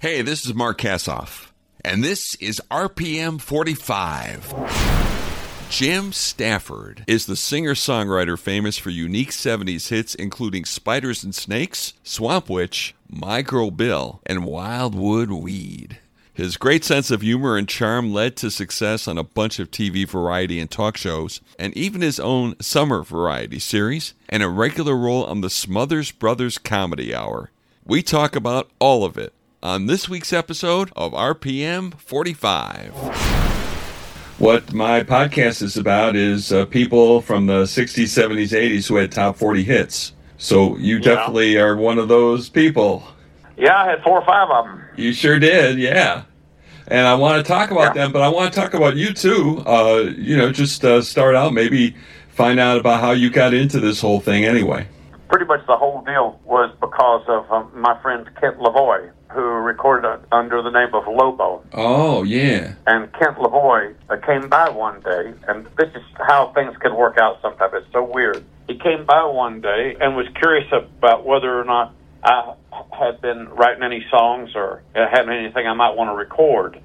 Hey, this is Mark Kassoff, and this is RPM 45. Jim Stafford is the singer songwriter famous for unique 70s hits including Spiders and Snakes, Swamp Witch, My Girl Bill, and Wildwood Weed. His great sense of humor and charm led to success on a bunch of TV variety and talk shows, and even his own summer variety series, and a regular role on the Smothers Brothers Comedy Hour. We talk about all of it on this week's episode of RPM 45. What my podcast is about is uh, people from the 60s, 70s, 80s who had top 40 hits. So you Yeah. definitely are one of those people. Yeah, I had four or five of them. You sure did, yeah. And I want to talk about Yeah. them, but I want to talk about you too. Uh, you know, just uh, start out, maybe find out about how you got into this whole thing anyway. Pretty much the whole deal was because of um, my friend Kent Lavoie, who recorded under the name of Lobo. Oh, yeah. And Kent Lavoie uh, came by one day, and this is how things can work out sometimes. It's so weird. He came by one day and was curious about whether or not I had been writing any songs or had anything I might want to record.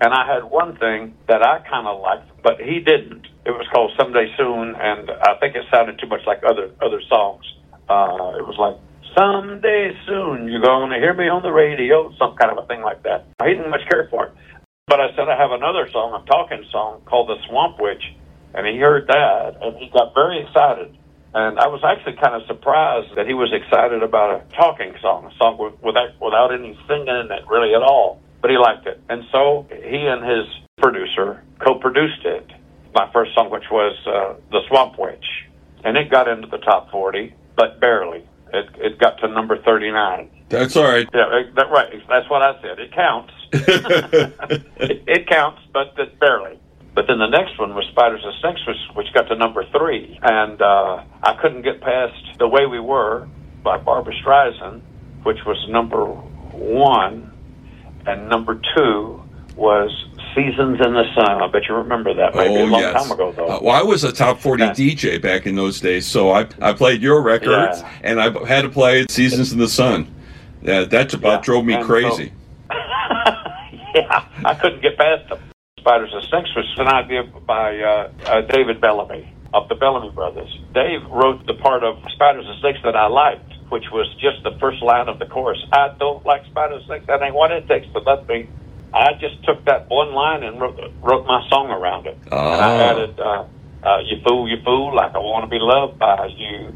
And I had one thing that I kind of liked, but he didn't. It was called Someday Soon, and I think it sounded too much like other other songs. Uh, it was like Someday Soon, you're going to hear me on the radio, some kind of a thing like that. He didn't much care for it. But I said I have another song, a talking song called The Swamp Witch, and he heard that and he got very excited. And I was actually kind of surprised that he was excited about a talking song, a song with, without without any singing in it really at all. But he liked it, and so he and his producer co-produced it. My first song, which was uh, The Swamp Witch, and it got into the top forty, but barely. It it got to number thirty nine. That's all right. Yeah, that, right. That's what I said. It counts. it, it counts, but it barely. But then the next one was Spiders and Snakes, which, which got to number three. And uh, I couldn't get past The Way We Were by Barbra Streisand, which was number one. And number two was Seasons in the Sun. I bet you remember that. Maybe a long yes. time ago, though. Uh, well, I was a top 40 Yeah. DJ back in those days, so I, I played your records, Yeah. and I had to play Seasons in the Sun. Yeah, that about Yeah, drove me and so- crazy. yeah, I couldn't get past them. Spiders and Snakes was an idea by uh, uh, David Bellamy of the Bellamy Brothers. Dave wrote the part of Spiders and Snakes that I liked, which was just the first line of the chorus. I don't like spiders and snakes. That ain't what it takes to let me. I just took that one line and wrote, wrote my song around it. And I Oh. added, uh, uh, "You fool, you fool, like I want to be loved by you,"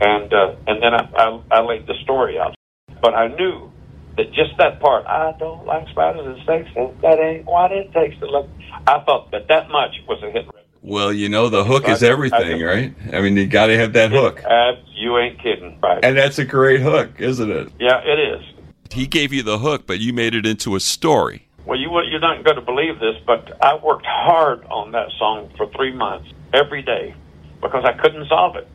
and uh, and then I, I, I laid the story out. But I knew that just that part, I don't like spiders and snakes, and that ain't what it takes to love. I thought that that much was a hit. Well, you know, the hook is everything, right? I mean, you got to have that hook. Uh, you ain't kidding, right? And that's a great hook, isn't it? yeah, it is. He gave you the hook, but you made it into a story. Well, you you're not going to believe this, but I worked hard on that song for three months every day because I couldn't solve it.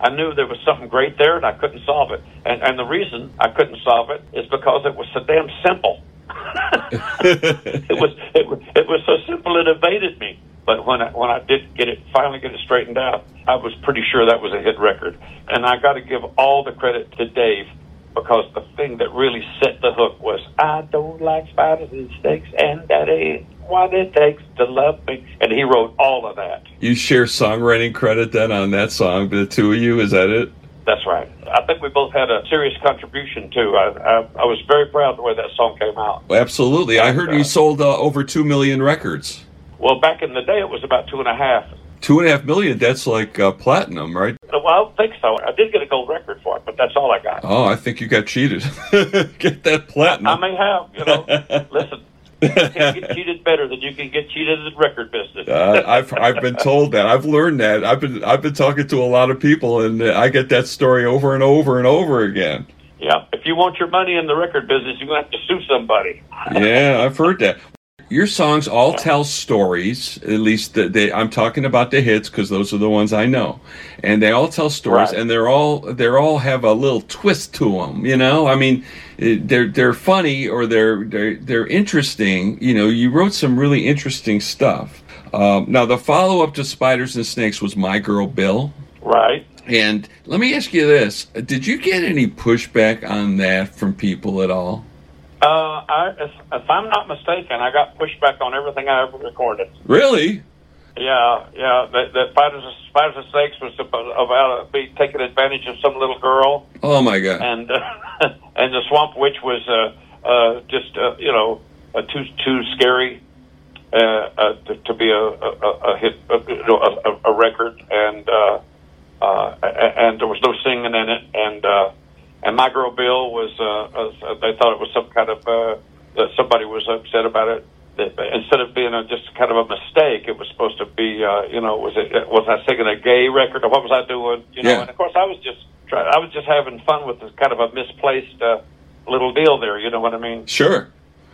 I knew there was something great there, and I couldn't solve it. And and the reason I couldn't solve it is because it was so damn simple. it was it was it was so simple it evaded me. But when I when I did get it finally get it straightened out, I was pretty sure that was a hit record. And I got to give all the credit to Dave because the thing that really set the hook was I don't like spiders and snakes, and that ain't what it takes to love me. And he wrote all of that. You share songwriting credit then on that song, the two of you, is that it? That's right. I think we both had a serious contribution too. I, I, I was very proud of the way that song came out. Absolutely. I heard you sold uh, over two million records. Well, back in the day, it was about two and a half. Two and a half million, that's like uh, platinum, right? Well, I don't think so. I did get a gold record for it, but that's all I got. Oh, I think you got cheated. Get that platinum. I may have, you know. Listen, you can get cheated better than you can get cheated in the record business. Uh, I've I've been told that. I've learned that. I've been I've been talking to a lot of people, and uh, I get that story over and over and over again. yeah. If you want your money in the record business, you're going to have to sue somebody. Yeah, I've heard that. Your songs all tell stories. At least the, they, I'm talking about the hits because those are the ones I know, and they all tell stories, Right. and they're all they're all have a little twist to them. You know, I mean, eh, they're they're funny or they're they're they're interesting. You know, you wrote some really interesting stuff. Um, now, the follow up to Spiders and Snakes was My Girl Bill. Right. And let me ask you this: Did you get any pushback on that from people at all? Uh, I, if, if I'm not mistaken, I got pushback on everything I ever recorded. Really? Yeah, yeah. That, that Spiders, Spiders and Snakes was about, about uh, be taking advantage of some little girl, Oh my god. and uh, and the Swamp Witch was uh, uh, just uh, you know uh, too too scary uh, uh, to, to be a, a, a hit, a, you know, a, a record, and uh, uh, and there was no singing in it, and uh, and My Girl Bill was uh, uh, they thought it was some kind of uh, that somebody was upset about it. That instead of being a, just kind of a mistake, it was supposed to be uh, you know was it was I singing a gay record or what was I doing? You know, Yeah. and of course I was just try I was just having fun with this kind of a misplaced uh, little deal there. You know what I mean? Sure.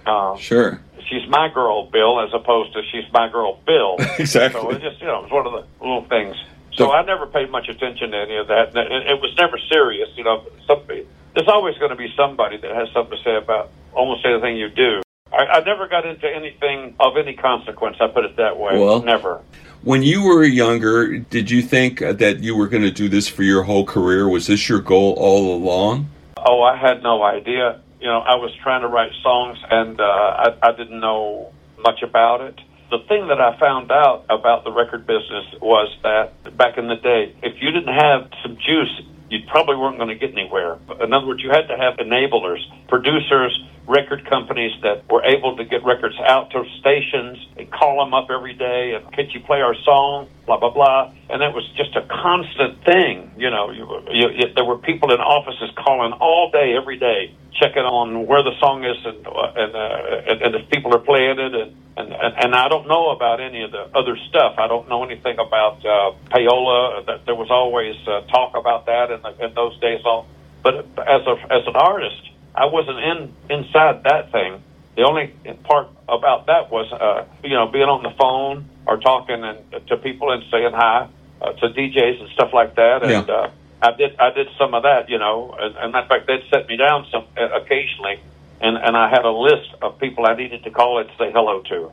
Uh, Sure. she's my girl, Bill, as opposed to she's my girl, Bill. Exactly. So it just, you know, it was one of the little things. So I never paid much attention to any of that. and It, was never serious, you know. Somebody, there's always going to be somebody that has something to say about almost anything you do. I, I never got into anything of any consequence. I put it that way. Well- never. When you were younger, did you think that you were going to do this for your whole career? Was this your goal all along? Oh, I had no idea. You know, I was trying to write songs, and uh, I, I didn't know much about it. The thing that I found out about the record business was that back in the day, if you didn't have some juice, you probably weren't going to get anywhere. In other words, you had to have enablers, producers, record companies that were able to get records out to stations and call them up every day and could you play our song, blah blah blah. And it was just a constant thing. You know, you, you, you, there were people in offices calling all day, every day, checking on where the song is and uh, and, uh, and and if people are playing it. And, and and and I don't know about any of the other stuff. I don't know anything about uh, payola. That there was always uh, talk about that in, the, in those days. All, but as a as an artist, I wasn't in inside that thing. The only part about that was, uh, you know, being on the phone or talking and, to people and saying hi uh, to DJs and stuff like that. And Yeah. uh, I did I did some of that, you know. And, and matter of fact, they'd set me down some uh, occasionally, and and I had a list of people I needed to call and say hello to,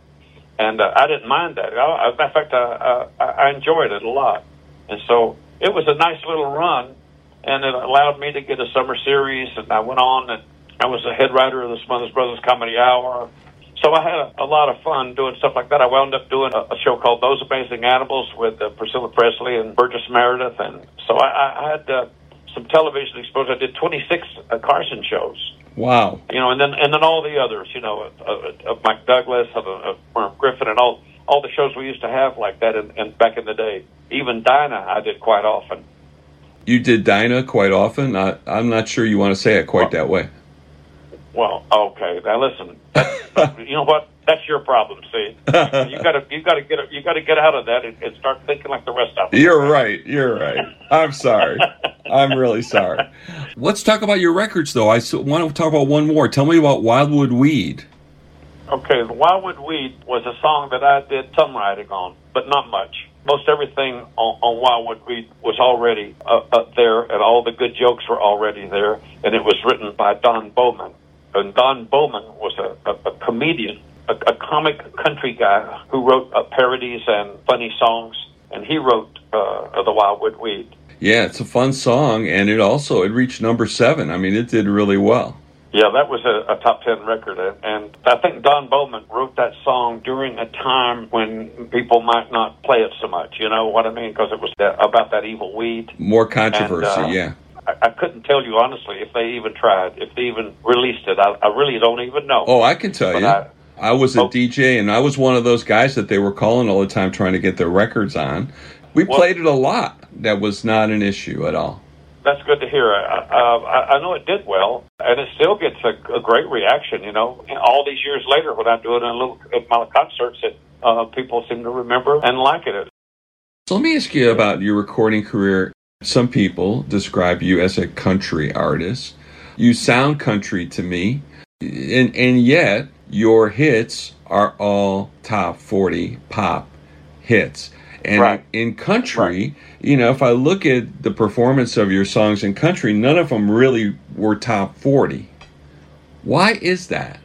and uh, I didn't mind that. I, I- matter of fact, I, I, I enjoyed it a lot, and so it was a nice little run, and it allowed me to get a summer series, and I went on and I was a head writer of the Smothers Brothers Comedy Hour. So I had a, a lot of fun doing stuff like that. I wound up doing a, a show called Those Amazing Animals with uh, Priscilla Presley and Burgess Meredith, and so I, I had uh, some television exposure. I did 26 uh, Carson shows, Wow. you know, and then and then all the others, you know, uh, of Mike Douglas, of, of Merv Griffin, and all all the shows we used to have like that, in, in back in the day. Even Dinah, I did quite often. You did Dinah quite often. I, I'm not sure you want to say it quite that way. Well, okay. Now listen, you know what? That's your problem. See, you gotta you gotta get you gotta get out of that and, and start thinking like the rest of them. You're right. You're right. I'm sorry. I'm really sorry. Let's talk about your records, though. I want to talk about one more. Tell me about Wildwood Weed. Okay, Wildwood Weed was a song that I did some writing on, but not much. Most everything on, on Wildwood Weed was already uh, up there, and all the good jokes were already there. And it was written by Don Bowman. And Don Bowman was a, a, a comedian, a, a comic country guy who wrote uh, parodies and funny songs. And he wrote uh, the Wildwood Weed. Yeah, it's a fun song, and it also it reached number seven. I mean, it did really well. Yeah, that was a, a top ten record, and, and I think Don Bowman wrote that song during a time when people might not play it so much. You know what I mean? Because it was that, about that evil weed. More controversy, And, uh, yeah. I, I couldn't tell you honestly if they even tried, if they even released it. I, I really don't even know. Oh, I can tell But you. I- I was a Oh. DJ, and I was one of those guys that they were calling all the time trying to get their records on. We Well- played it a lot. That was not an issue at all. That's good to hear. I, I, I know it did well, and it still gets a, a great reaction. You know, all these years later, when I'm doing a little at my concerts, it, uh, people seem to remember and like it. So let me ask you about your recording career. Some people describe you as a country artist. You sound country to me, and and yet your hits are all top 40 pop hits. And Right. in country, you know, if I look at the performance of your songs in country, none of them really were top 40. Why is that?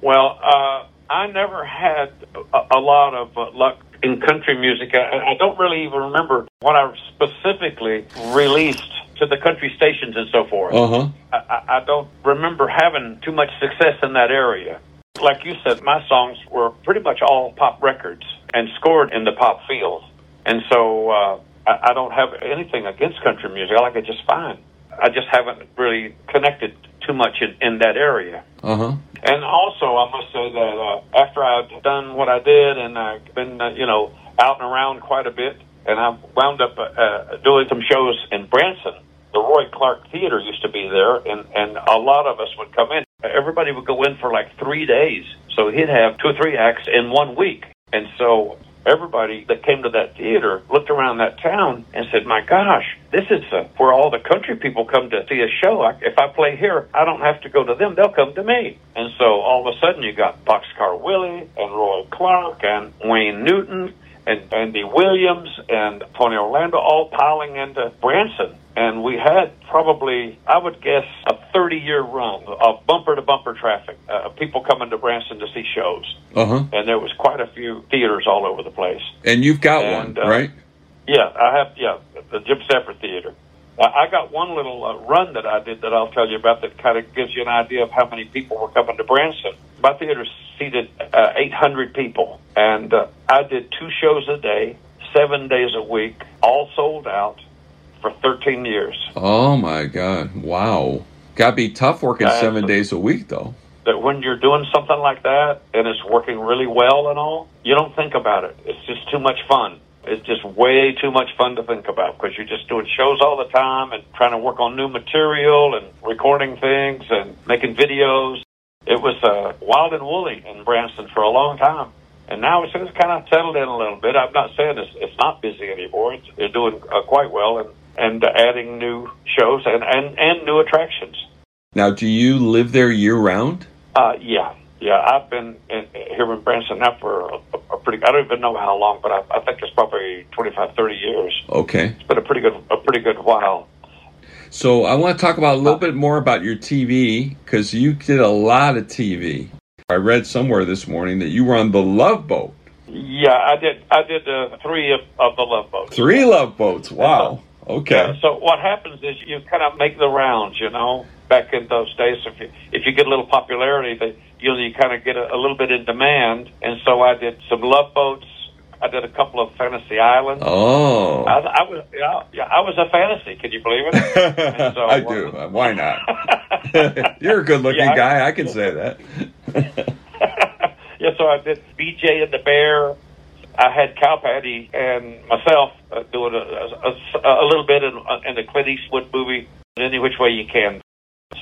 Well, uh, I never had a, a lot of uh, luck in country music. I, I don't really even remember what I specifically released to the country stations and so forth. Uh huh. I, I don't remember having too much success in that area. Like you said, my songs were pretty much all pop records and scored in the pop field. And so uh, I, I don't have anything against country music. I like it just fine. I just haven't really connected too much in, in that area. Uh huh. And also, I must say that uh, after I've done what I did and I've been, uh, you know, out and around quite a bit, and I wound up uh, doing some shows in Branson. The Roy Clark Theater used to be there, and, and a lot of us would come in. Everybody would go in for like three days. So he'd have two or three acts in one week. And so everybody that came to that theater looked around that town and said, "My gosh, this is uh, where all the country people come to see a show. I, if I play here, I don't have to go to them; they'll come to me." And so all of a sudden, you got Boxcar Willie and Roy Clark and Wayne Newton and Andy Williams and Tony Orlando all piling into Branson. And we had probably, I would guess, a 30 year run of bumper to bumper traffic, uh, people coming to Branson to see shows. Uh huh. And there was quite a few theaters all over the place. And you've got And, one, uh, right? Yeah, I have, yeah, the Jim Stafford Theater. I I got one little uh, run that I did that I'll tell you about that kind of gives you an idea of how many people were coming to Branson. My theater seated uh, 800 people, and uh, I did two shows a day, seven days a week, all sold out for 13 years. Oh my God! Wow. Got to be tough working seven days a week, though. That when you're doing something like that and it's working really well and all, you don't think about it. It's just too much fun. It's just way too much fun to think about because you're just doing shows all the time and trying to work on new material and recording things and making videos. It was uh, wild and woolly in Branson for a long time. And now it's, it's kind of settled in a little bit. I'm not saying it's, it's not busy anymore. It's, they're doing uh, quite well and, and adding new shows and, and, and new attractions. Now, do you live there year round? Uh, yeah, yeah. I've been in, here in Branson now for a, a pretty. I don't even know how long, but I, I think it's probably 25, 30 years. Okay. It's been a pretty good, a pretty good while. So I want to talk about a little bit more about your TV because you did a lot of TV. I read somewhere this morning that you were on the Love Boat. Yeah, I did. I did uh, three of, of the Love Boats. Three Love Boats. Wow. Okay. so what happens is you kind of make the rounds, you know. Back in those days, if you if you get a little popularity, they, you know, you kind of get a, a little bit in demand. And so I did some Love Boats. I did a couple of Fantasy Islands. Oh. I, I was, yeah, yeah, I was a fantasy. Can you believe it? So, I do. Uh, why not? You're a good looking Yeah, I- guy. I can say that. yeah, so I did BJ and the Bear. I had Cow Patti and myself uh, doing a, a, a little bit in, in the Clint Eastwood movie, Any Which Way You Can.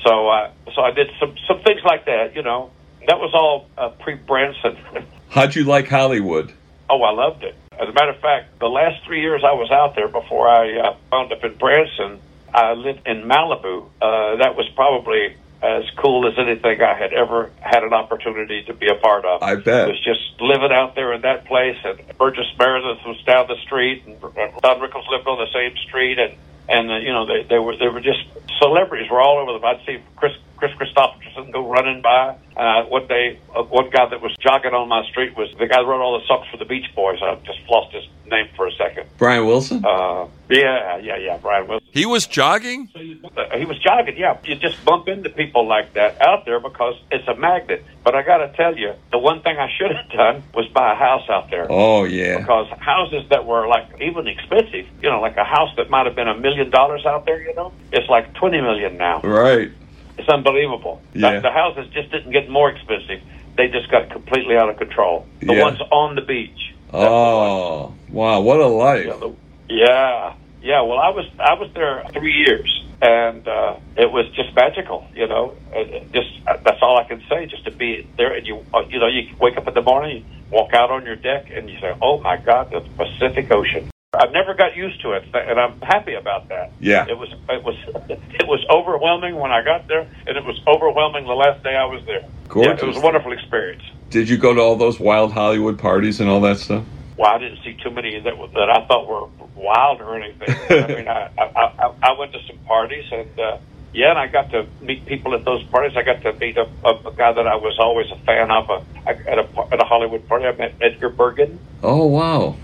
So, uh, so I did some some things like that. You know, that was all uh, pre Branson. How'd you like Hollywood? oh, I loved it. As a matter of fact, the last three years I was out there before I uh, wound up in Branson, I lived in Malibu. Uh, that was probably as cool as anything I had ever had an opportunity to be a part of. I bet. It was just living out there in that place, and Burgess Meredith was down the street, and Don Rickles lived on the same street, and and uh, you know they they were they were just celebrities were all over them. I'd see Kris Kris Kristofferson go running by. Uh, one day, uh, one guy that was jogging on my street was the guy that wrote all the songs for the Beach Boys. I just lost his name for a second. Brian Wilson? Uh, yeah, yeah, yeah, Brian Wilson. He was jogging? Uh, he was jogging, yeah. You just bump into people like that out there because it's a magnet. But I got to tell you, the one thing I should have done was buy a house out there. Oh, yeah. Because houses that were like even expensive, you know, like a house that might have been a million dollars out there, you know, it's like twenty million now. Right. It's unbelievable. Yeah. The, houses just didn't get more expensive; they just got completely out of control. The Yeah. ones on the beach. That's the. Oh, wow. What a life. Yeah, the- yeah, yeah. Well, I was I was there three years, and uh, it was just magical. You know, It- it just that's all I can say. Just to be there, and you uh, you know you wake up in the morning, you walk out on your deck, and you say, "Oh my God, the Pacific Ocean." I've never got used to it, and I'm happy about that. Yeah. It was it was it was overwhelming when I got there, and it was overwhelming the last day I was there. Yeah, it was a wonderful experience. Did you go to all those wild Hollywood parties and all that stuff? Well, I didn't see too many that that I thought were wild or anything. I mean, I, I I I went to some parties and uh, yeah, and I got to meet people at those parties. I got to meet a, a, a guy that I was always a fan of. Uh, I, at a at a Hollywood party, I met Edgar Bergen. Oh, wow.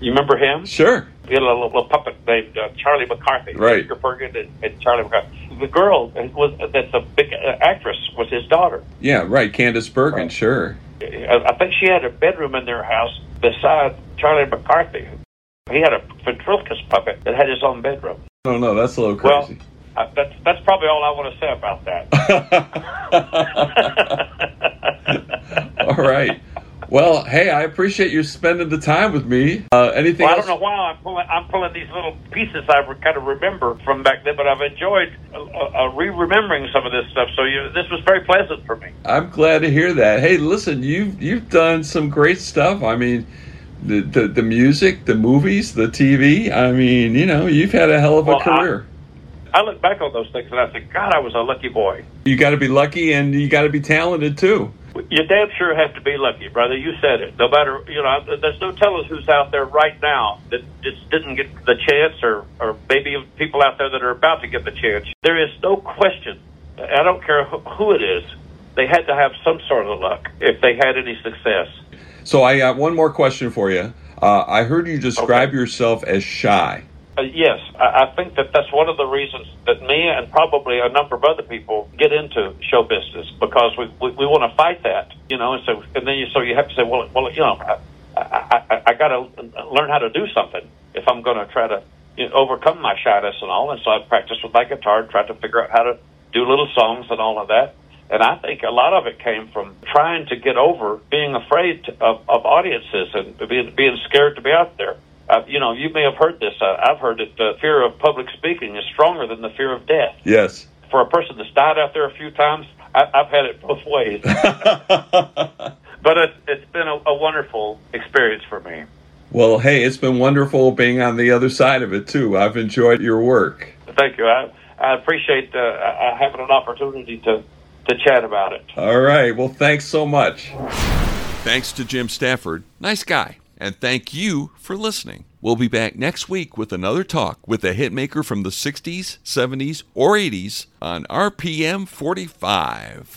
You remember him? Sure. he had a little, little puppet named uh, Charlie McCarthy. Right. Edgar Bergen and, and Charlie McCarthy. The girl was that's a big uh, actress was his daughter. Yeah, right. Candice Bergen, Right. sure. I think she had a bedroom in their house beside Charlie McCarthy. He had a ventriloquist puppet that had his own bedroom. No, no, that's a little Well, crazy. uh, that's that's probably all I want to say about that. All right. Well, hey, I appreciate you spending the time with me. Uh, anything Well, I don't know why I'm pulling. I'm pulling these little pieces I kind of remember from back then, but I've enjoyed uh, uh, re-remembering some of this stuff. So you, this was very pleasant for me. I'm glad to hear that. Hey, listen, you've you've done some great stuff. I mean, the the, the music, the movies, the TV. I mean, you know, you've had a hell of a Well, I- career. I look back on those things and I think, God, I was a lucky boy. you got to be lucky, and you got to be talented too. You damn sure have to be lucky, brother. You said it. No matter, you know, there's no telling who's out there right now that just didn't get the chance, or or maybe people out there that are about to get the chance. There is no question. I don't care who it is. They had to have some sort of luck if they had any success. So I got one more question for you. Uh, I heard you describe Okay. yourself as shy. Uh, yes, I, I think that that's one of the reasons that me and probably a number of other people get into show business because we we, we want to fight that, you know. And so and then you so you have to say, well, well, you know, I I, I, I got to learn how to do something if I'm going to try to you know, overcome my shyness and all. And so I practiced with my guitar, and tried to figure out how to do little songs and all of that. And I think a lot of it came from trying to get over being afraid to, of, of audiences and being, being scared to be out there. Uh, you know, you may have heard this. Uh, I've heard it. Uh, fear of public speaking is stronger than the fear of death. Yes. For a person that's died out there a few times, I, I've had it both ways. but it, it's been a, a wonderful experience for me. well, hey, it's been wonderful being on the other side of it too. I've enjoyed your work. Thank you. I, I appreciate uh, having an opportunity to, to chat about it. All right. Well, thanks so much. Thanks to Jim Stafford. Nice guy. And thank you for listening. We'll be back next week with another talk with a hitmaker from the 60s, 70s, or 80s on RPM 45.